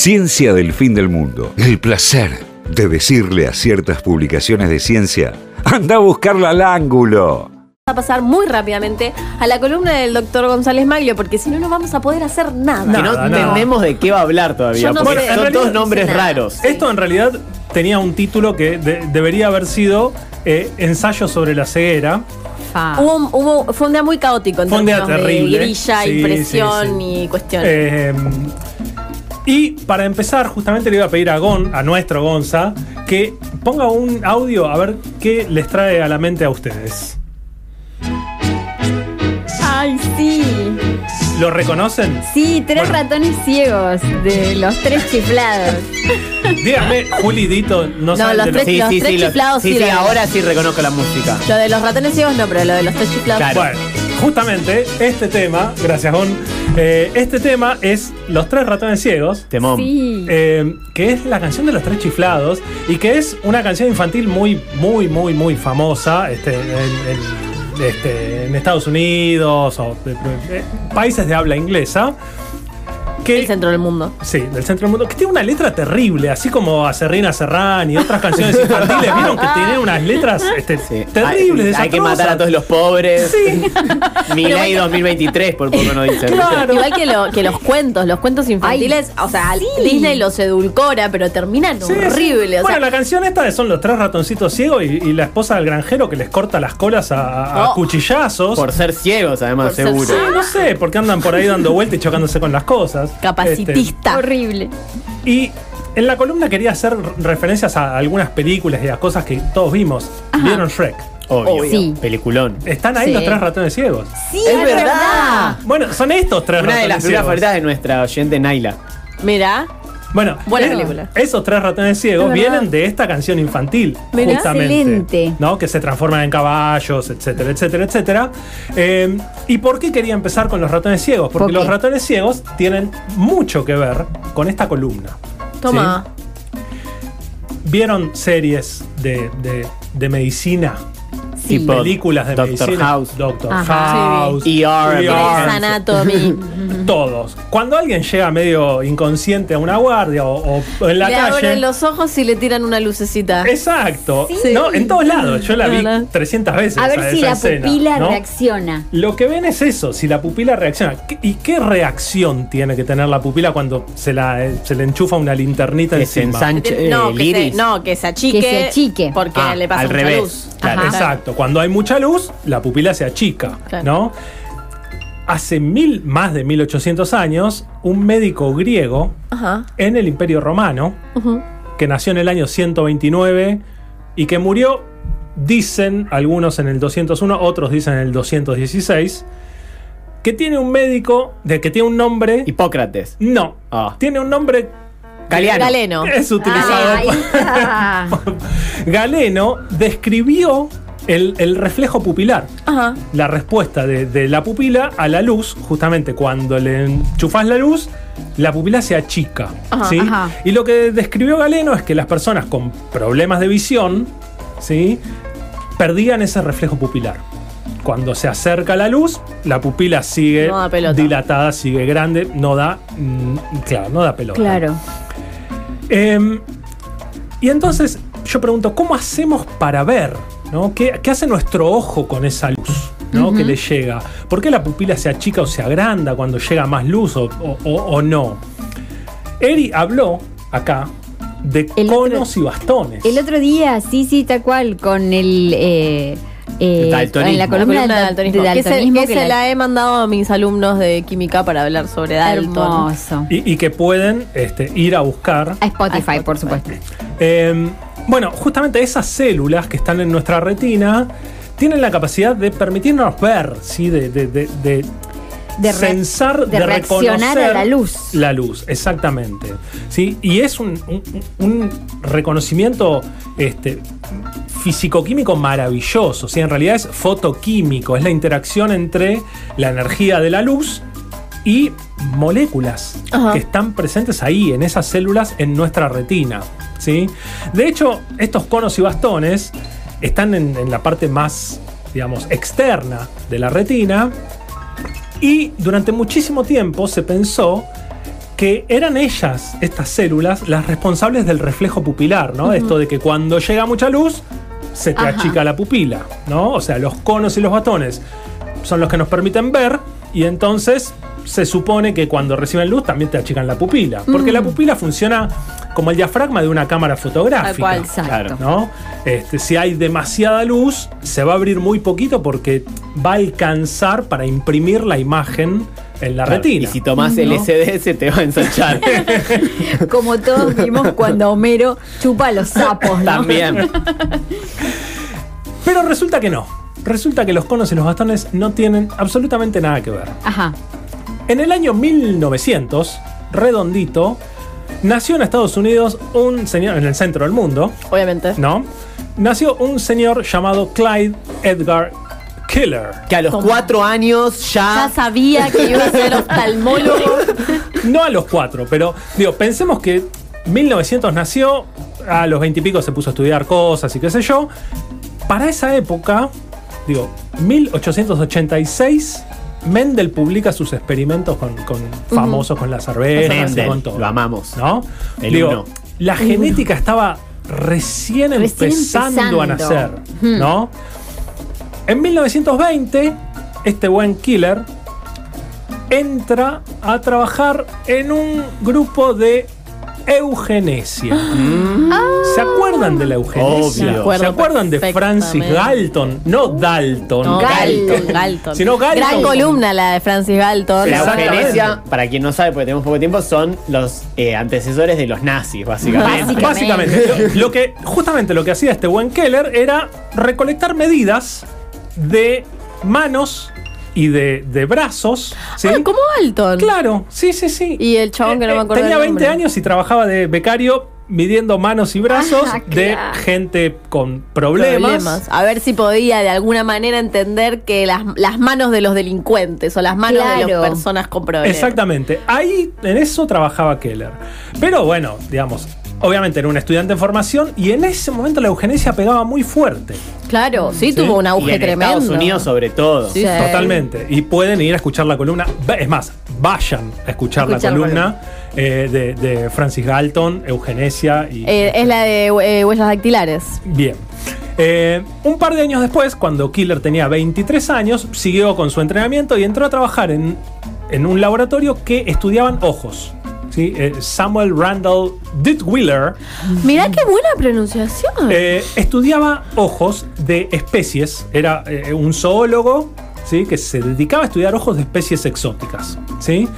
Ciencia del fin del mundo. El placer de decirle a ciertas publicaciones de ciencia, anda a buscarla al ángulo. a pasar muy rápidamente a la columna del doctor González Maglio, porque si no, no vamos a poder hacer nada. que no Nada, nada. entendemos de qué va a hablar todavía. No porque sé. son todos nombres no raros. Esto en realidad tenía un título que de- debería haber sido eh, Ensayo sobre la ceguera. Hubo, hubo- fue un día muy caótico en Fue un día terrible. de grilla, Sí, impresión sí, sí. y cuestiones. Eh, y para empezar, justamente le iba a pedir a Gon, a nuestro Gonza, que ponga un audio a ver qué les trae a la mente a ustedes. Ay, sí. ¿Lo reconocen? Sí, tres Bueno. ratones ciegos de los tres chiflados. Dígame, Juli Dito, no, No, saben los de tres- Sí, Los sí, tres sí, chiflados sí, sí sí, lo- ahora sí reconozco la música. Lo de los ratones ciegos no, pero lo de los tres chiflados. Claro. Bueno, justamente este tema, gracias Gon, eh, este tema es Los tres ratones ciegos. Temón. Sí. eh, que es la canción de los tres chiflados y que es una canción infantil muy, muy, muy, muy famosa este, en, en- este, en Estados Unidos o eh, países de habla inglesa. Que, El centro del mundo. Sí, del centro del mundo. Que tiene una letra terrible, así como a Serrina Serrán y otras canciones infantiles. Vieron que tienen unas letras este, Sí. terribles, Hay, hay que matar a todos los pobres. Sí. Milei 2023, por poco no dice. Claro. Igual que, lo- que los cuentos, los cuentos infantiles, o sea, Disney los edulcora, pero terminan Sí, sí. horribles. O bueno, sea, la canción esta son los tres ratoncitos ciegos y, y la esposa del granjero que les corta las colas a, a Oh. cuchillazos. Por ser ciegos, además, Por ser seguro. Sí, no sé, porque andan por ahí dando vueltas y chocándose con las cosas. Capacitista. Horrible. Este, y en la columna quería hacer referencias a algunas películas y a cosas que todos vimos. ¿Vieron Shrek? Obvio. Sí. Peliculón. Están ahí Sí. los tres ratones ciegos. Sí, Es verdad. Bueno, son estos tres Una de ratones las películas ciegos. favoritas de nuestra oyente Naila. Mira, Bueno, Buena es- película. esos tres ratones ciegos vienen de esta canción infantil, Mirá. justamente. Excelente. ¿no? Que se transforman en caballos, etcétera, etcétera, etcétera. Eh, ¿Y por qué quería empezar con los ratones ciegos? Porque los ratones ciegos tienen mucho que ver con esta columna. toma. ¿Vieron series de, de- de medicina? Sí. Tipo películas de Doctor medicina. House. Doctor Ajá. House. Sí. ER, ER, Grey's Anatomy. Todos. Cuando alguien llega medio inconsciente a una guardia o, o en la le calle. abren los ojos y le tiran una lucecita. Exacto. Sí. No, en todos lados. Yo la vi ¿Verdad? 300 veces. A ver esa- si esa la escena, pupila ¿no? reacciona. Lo que ven es eso, si la pupila reacciona. ¿Qué- ¿Y qué reacción tiene que tener la pupila cuando se, la, eh, se le enchufa una linternita Que se encima? ensanche no, el que se, no, que se achique. Que se achique. Porque Ah, le pasa al mucha revés. luz. Claro. Exacto. Cuando hay mucha luz, la pupila se achica, Claro. ¿no? Hace mil, más de 1800 años, un médico griego Ajá. en el Imperio Romano, que nació en el año 129 y que murió, dicen algunos en el 201, otros dicen en el 216, que tiene un médico, de que tiene un nombre... Hipócrates. No, Ah. tiene un nombre Galeano. Galeno. es utilizado... Está. Galeno describió el, el reflejo pupilar. Ajá. la respuesta de, de la pupila a la luz, justamente cuando le enchufas la luz, la pupila se achica. Ajá, ¿sí? ajá. Y lo que describió Galeno es que las personas con problemas de visión ¿sí? perdían ese reflejo pupilar. Cuando se acerca la luz, la pupila sigue No dilatada, sigue grande, no da, mm, claro, no da pelota. Claro. Em, y entonces yo pregunto, ¿cómo hacemos para ver? ¿No? ¿Qué, qué hace nuestro ojo con esa luz ¿no? que le llega? ¿Por qué la pupila se achica o se agranda cuando llega más luz o, o- o- o no? Eri habló acá de El otro- conos y bastones. El otro día, sí, sí, tal cual, con el. Eh, eh, Daltonismo. en la La columna de de daltonismo. de que se, daltonismo que que se la- la he mandado a mis alumnos de química para hablar sobre Dalton. Y que pueden este, ir a buscar. A Spotify, A Spotify. por supuesto. Eh, bueno, justamente esas células que están en nuestra retina tienen la capacidad de permitirnos ver, ¿sí? de, de, de- de De sensar, de de, reaccionar a reconocer la luz. La luz, exactamente. ¿sí? Y es un, un- un reconocimiento este, físico-químico maravilloso. ¿sí? En realidad es fotoquímico, es la interacción entre la energía de la luz y moléculas Ajá. que están presentes ahí, en esas células, en nuestra retina. ¿sí? De hecho, estos conos y bastones están en, en la parte más, digamos, externa de la retina. Y durante muchísimo tiempo se pensó que eran ellas, estas células, las responsables del reflejo pupilar, ¿no? Esto de que cuando llega mucha luz, se te Ajá. achica la pupila, ¿no? O sea, los conos y los batones son los que nos permiten ver y entonces se supone que cuando reciben luz también te achican la pupila. Porque la pupila funciona como el diafragma de una cámara fotográfica. Tal cual. Claro. ¿no? Este, si hay demasiada luz, se va a abrir muy poquito porque va a alcanzar para imprimir la imagen en la Claro, retina. Y si tomás ¿no? LSD se te va a ensanchar. Como todos vimos cuando Homero chupa los sapos, ¿no? También. Pero resulta que no. Resulta que los conos y los bastones no tienen absolutamente nada que ver. Ajá. En el año 1900, redondito, nació en Estados Unidos un señor, en el centro del mundo, Obviamente. ¿no? Nació un señor llamado Clyde Edgar Killer. Que a los cuatro años Ya ya. sabía que iba a ser oftalmólogo. No a los cuatro, pero digo, pensemos que 1900 nació, a los 20 y pico se puso a estudiar cosas y qué sé yo. Para esa época, digo, 1886, Mendel publica sus experimentos con, con famosos con Mendel, con todo. lo amamos. ¿No? El Digo, uno. la genética estaba recién, Recién empezando, a nacer, ¿no? En 1920, este buen killer entra a trabajar en un grupo de eugenesia. ¿Se acuerdan de la eugenesia? Obvio. ¿Se acuerdan de Francis. Galton? No Dalton, No, Galton. Galton. Sino Galton. Gran columna la de Francis Galton. La eugenesia, para quien no sabe, porque tenemos poco tiempo, son los eh, antecesores de los nazis, básicamente. Básicamente. Básicamente, lo, lo que justamente lo que hacía este buen Keller era recolectar medidas de manos y de, de brazos. ¿sí? Ah, como Galton. Claro, sí, sí, sí. Y el chabón que no me acuerdo Tenía del 20 nombre. años y trabajaba de becario midiendo manos y brazos Ah, de claro. gente con problemas. Problemas. A ver si podía de alguna manera entender que las, las manos de los delincuentes o las manos de las personas con problemas. Exactamente. Ahí en eso trabajaba Keller. Pero bueno, digamos, obviamente era un estudiante en formación y en ese momento la eugenesia pegaba muy fuerte. Claro, sí, Sí. tuvo un Y auge en tremendo. Estados Unidos, sobre todo. Sí. Totalmente. Y pueden ir a escuchar la columna. Es más, vayan a escuchar, Escuchar la columna eh, de, de Francis Galton, eugenesia y. Eh, es la de eh, huellas dactilares. Bien. Un par de años después, cuando Killer tenía 23 años, siguió con su entrenamiento y entró a trabajar en, en un laboratorio que estudiaban ojos. ¿Sí? Eh, Samuel Randall Dittwiller Mirá qué buena pronunciación. eh, estudiaba ojos de especies. Era eh, un zoólogo ¿sí? que se dedicaba a estudiar ojos de especies exóticas. ¿sí?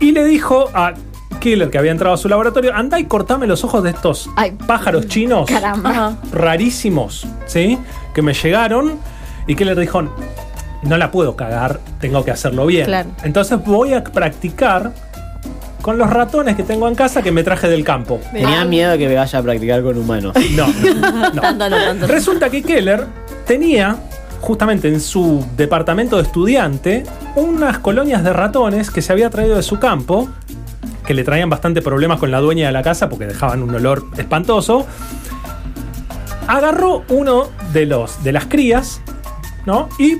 Y le dijo a Killer, que había entrado a su laboratorio, anda y cortame los ojos de estos Ay. pájaros chinos Caramba. Rarísimos, ¿sí? Que me llegaron y que le dijo, no la puedo cagar, tengo que hacerlo bien. Claro. Entonces voy a practicar con los ratones que tengo en casa que me traje del campo. Tenía miedo de que me vaya a practicar con humanos. No, no. Tanto no, tanto no. Resulta que Keller tenía justamente en su departamento de estudiante unas colonias de ratones que se había traído de su campo, que le traían bastante problemas con la dueña de la casa porque dejaban un olor espantoso. Agarró uno de los de las crías, ¿no? Y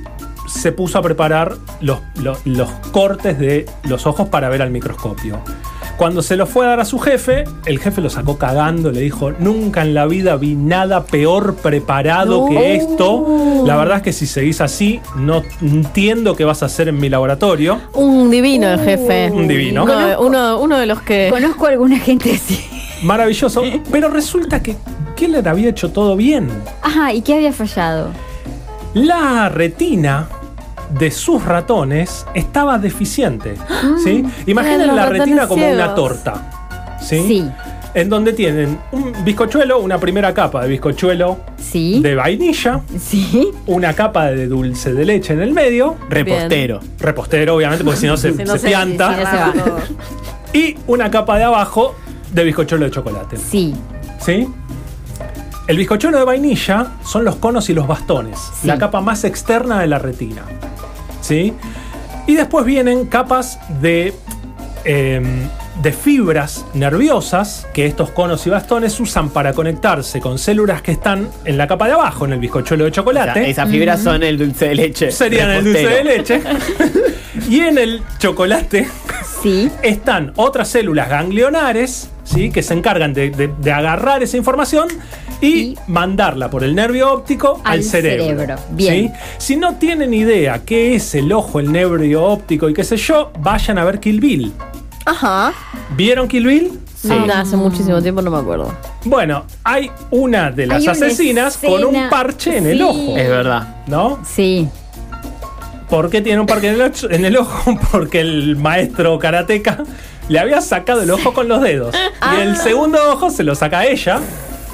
se puso a preparar los, los- los cortes de los ojos para ver al microscopio. Cuando se lo fue a dar a su jefe, el jefe lo sacó cagando, le dijo, nunca en la vida vi nada peor preparado No. que esto. La verdad es que si seguís así, no entiendo qué vas a hacer en mi laboratorio. Un divino el jefe. Un divino. Uno, de- uno- uno de los que. Conozco a alguna gente así. Maravilloso. Pero resulta que Keller había hecho todo bien. Ajá, ¿y qué había fallado? La retina de sus ratones estaba deficiente. ¿sí? Imaginen la retina como una torta. ¿sí? Sí. En donde tienen un bizcochuelo, una primera capa de bizcochuelo Sí. de vainilla, Sí. una capa de dulce de leche en el medio, Repostero. repostero obviamente porque si no se, Si no se se- pianta, si no se va. y una capa de abajo de bizcochuelo de chocolate. Sí. ¿Sí? El bizcochuelo de vainilla son los conos y los bastones, Sí. la capa más externa de la retina. ¿Sí? Y después vienen capas de, em, de fibras nerviosas que estos conos y bastones usan para conectarse con células que están en la capa de abajo, en el bizcochuelo de O sea, chocolate. esas fibras son el dulce de leche. Serían el dulce de leche. y en el chocolate Sí. están otras células ganglionares, ¿sí? Que se encargan de, de- de agarrar esa información y, Y- mandarla por el nervio óptico al, Al cerebro. cerebro. Bien. ¿sí? Si no tienen idea qué es el ojo, el nervio óptico y qué sé yo, vayan a ver Kill Bill. Ajá. ¿Vieron Kill Bill? Sí. hace muchísimo tiempo no me acuerdo. Bueno, hay una de las Hay una asesinas con un parche en el ojo. Es verdad. ¿No? Sí. ¿Por qué tiene un parche en el, ojo? Porque el maestro karateca le había sacado el ojo con los dedos. Y el segundo ojo se lo saca a ella.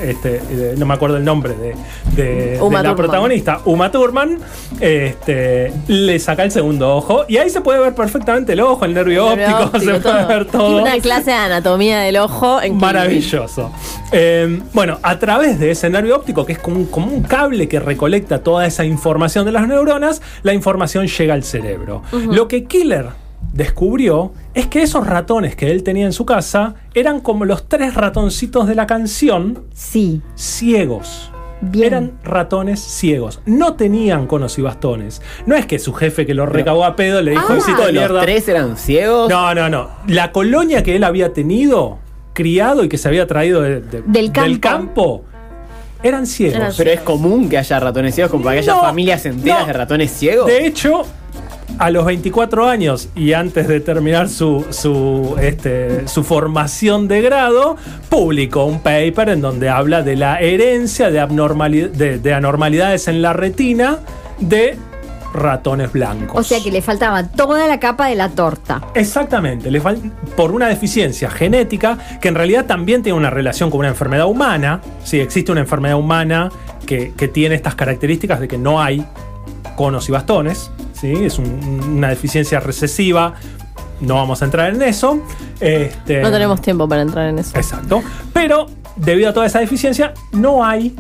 Este, no me acuerdo el nombre de, de- Uma de la protagonista, Uma Thurman, este, le saca el segundo ojo y ahí se puede ver perfectamente el ojo, el nervio, Nervio óptico, óptico, se puede ver todo. Una clase de anatomía del ojo en. Maravilloso. Eh, bueno, a través de ese nervio óptico, que es como un, como un cable que recolecta toda esa información de las neuronas, la información llega al cerebro. Lo que Killer descubrió es que esos ratones que él tenía en su casa eran como los tres ratoncitos de la canción Sí. ciegos. Bien. Eran ratones ciegos. No tenían conos y bastones. No es que su jefe que lo recabó a pedo le dijo, Ah. "Hijito de ¿Los mierda". tres eran ciegos? No, no, no. La colonia que él había tenido, criado y que se había traído de- de- Del campo. campo, eran ciegos. Pero es común que haya ratones ciegos, como para que haya No, familias enteras no. de ratones ciegos. De hecho, a los 24 años y antes de terminar su, su, este, su formación de grado, publicó un paper en donde habla de la herencia de, de, de anormalidades en la retina de ratones blancos. O sea que le faltaba toda la capa de la torta. Exactamente, le por una deficiencia genética que en realidad también tiene una relación con una enfermedad humana. Sí, existe una enfermedad humana que, que tiene estas características de que no hay conos y bastones. ¿Sí? Es un- una deficiencia recesiva. No vamos a entrar en eso. Este, No tenemos tiempo para entrar en eso. Exacto. Pero debido a toda esa deficiencia, no hay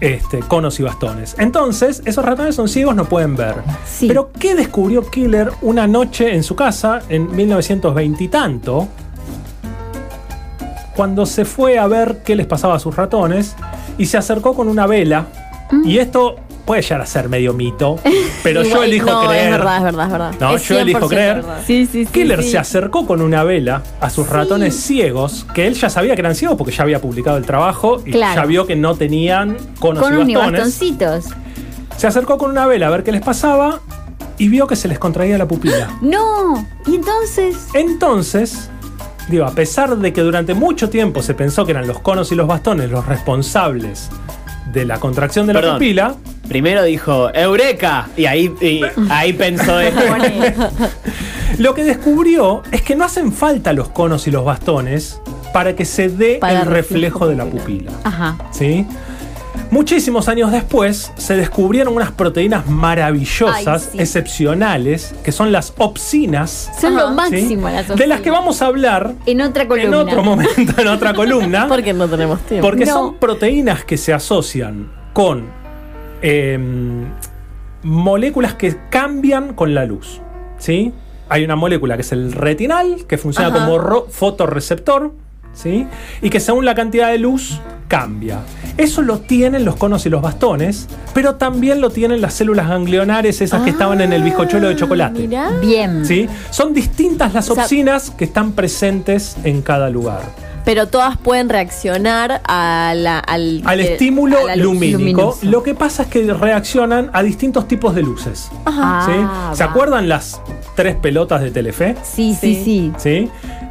este, conos y bastones. Entonces, esos ratones son ciegos, no pueden ver. Sí. Pero, ¿qué descubrió Killer una noche en su casa en 1920 y tanto? Cuando se fue a ver qué les pasaba a sus ratones y se acercó con una vela. Mm. Y esto puede llegar a ser medio mito, pero yo elijo no, creer. Es verdad, es verdad, es verdad. No, Es yo elijo 100% creer. Sí, sí, sí. Killer sí. se acercó con una vela a sus ratones ciegos, que él ya sabía que eran ciegos porque ya había publicado el trabajo y Claro. ya vio que no tenían conos Con y bastones. bastoncitos. Se acercó con una vela a ver qué les pasaba y vio que se les contraía la pupila. No. Y entonces. Entonces, digo, a pesar de que durante mucho tiempo se pensó que eran los conos y los bastones los responsables de la contracción de la pupila, Primero dijo ¡Eureka! Y ahí, y ahí pensó esto. lo que descubrió es que no hacen falta los conos y los bastones para que se dé Para el reflejo de la pupila. Ajá. ¿sí? Muchísimos años después se descubrieron unas proteínas maravillosas, Ay, sí. excepcionales, que son las opsinas, Son lo máximo las de las que vamos a hablar En otra columna. en otro momento, en otra columna, Porque no tenemos tiempo. porque No. son proteínas que se asocian con em, moléculas que cambian con la luz. ¿sí? Hay una molécula que es el retinal, que funciona Ajá. como fotorreceptor, ¿sí? y que según la cantidad de luz cambia. Eso lo tienen los conos y los bastones, pero también lo tienen las células ganglionares, esas que estaban en el bizcochuelo de chocolate. Mirá. Bien. ¿Sí? Son distintas las O sea- opsinas que están presentes en cada lugar. Pero todas pueden reaccionar a la- al, Al eh, estímulo a la luz. lumínico. luminoso. Lo que pasa es que reaccionan a distintos tipos de luces. Ah, ¿sí? ¿Se va. acuerdan las tres pelotas de Telefe? Sí, sí, Sí. sí.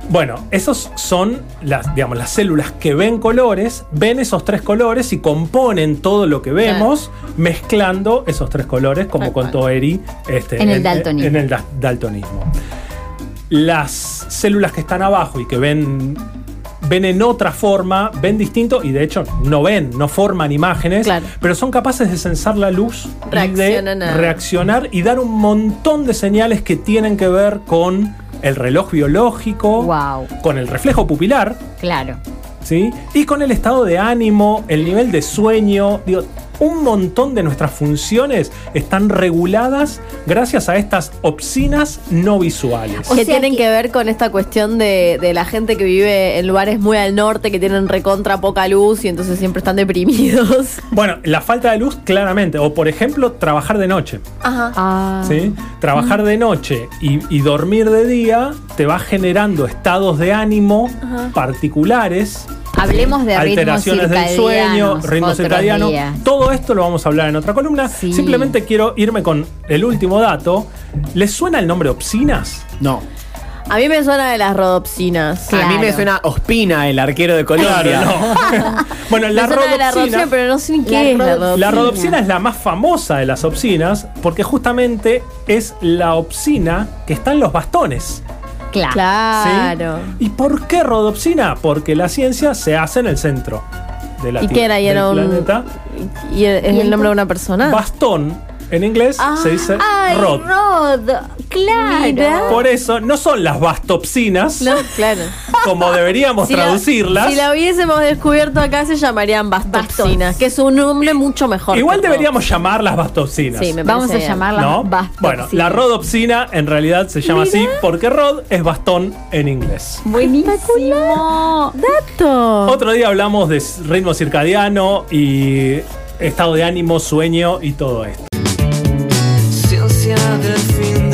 Bueno, esos son las, digamos, las células que ven colores, ven esos tres colores y componen todo lo que vemos, mezclando esos tres colores, como Tal cual. contó Eri este, En el daltonismo. en el da- daltonismo. Las células que están abajo y que ven ven en otra forma, ven distinto y de hecho no ven, no forman imágenes, Claro. pero son capaces de sensar la luz y de a- reaccionar y dar un montón de señales que tienen que ver con el reloj biológico, Wow. con el reflejo pupilar, Claro. ¿sí? Y con el estado de ánimo, el nivel de sueño, digo, un montón de nuestras funciones están reguladas gracias a estas opsinas no visuales. O que sea tienen que- que ver con esta cuestión de, de la gente que vive en lugares muy al norte, que tienen recontra poca luz y entonces siempre están deprimidos. Bueno, la falta de luz, claramente. O, por ejemplo, trabajar de noche. Ajá. Ah. ¿sí? Trabajar de noche y, y dormir de día te va generando estados de ánimo particulares. Hablemos de alteraciones del sueño, circadianos ritmo circadiano. día. Todo esto lo vamos a hablar en otra columna. Sí. Simplemente quiero irme con el último dato. ¿Les suena el nombre Opsinas? No. A mí me suena de las rodopsinas. Claro. A mí me suena Ospina, el arquero de Colombia. no. bueno, Me la de la rodopsina, rodopsina. pero no sé La qué es la rodopsina. rodopsina. La rodopsina es la más famosa de las opsinas porque justamente es la opsina que está en los bastones. Claro. ¿Y por qué rodopsina? Porque la ciencia se hace en el centro de la ¿Y Tierra, qué era? ¿Y del era un- planeta. ¿Y es el nombre de una persona? Bastón en inglés se dice Ay, rod. Rod. Claro. Mira. Por eso no son las bastopsinas No, claro. como deberíamos Si la- traducirlas. si la hubiésemos descubierto acá, se llamarían bastopsinas, Bastos. que es un nombre mucho mejor. Igual deberíamos llamarlas bastopsinas. Sí, me Vamos a parece bien. llamarla ¿No? bastopsina. Bueno, la rodopsina en realidad se llama así porque rod es bastón en inglés. Buenísimo. Dato. Otro día hablamos de ritmo circadiano y estado de ánimo, sueño y todo esto. Ciencia del fin del mundo.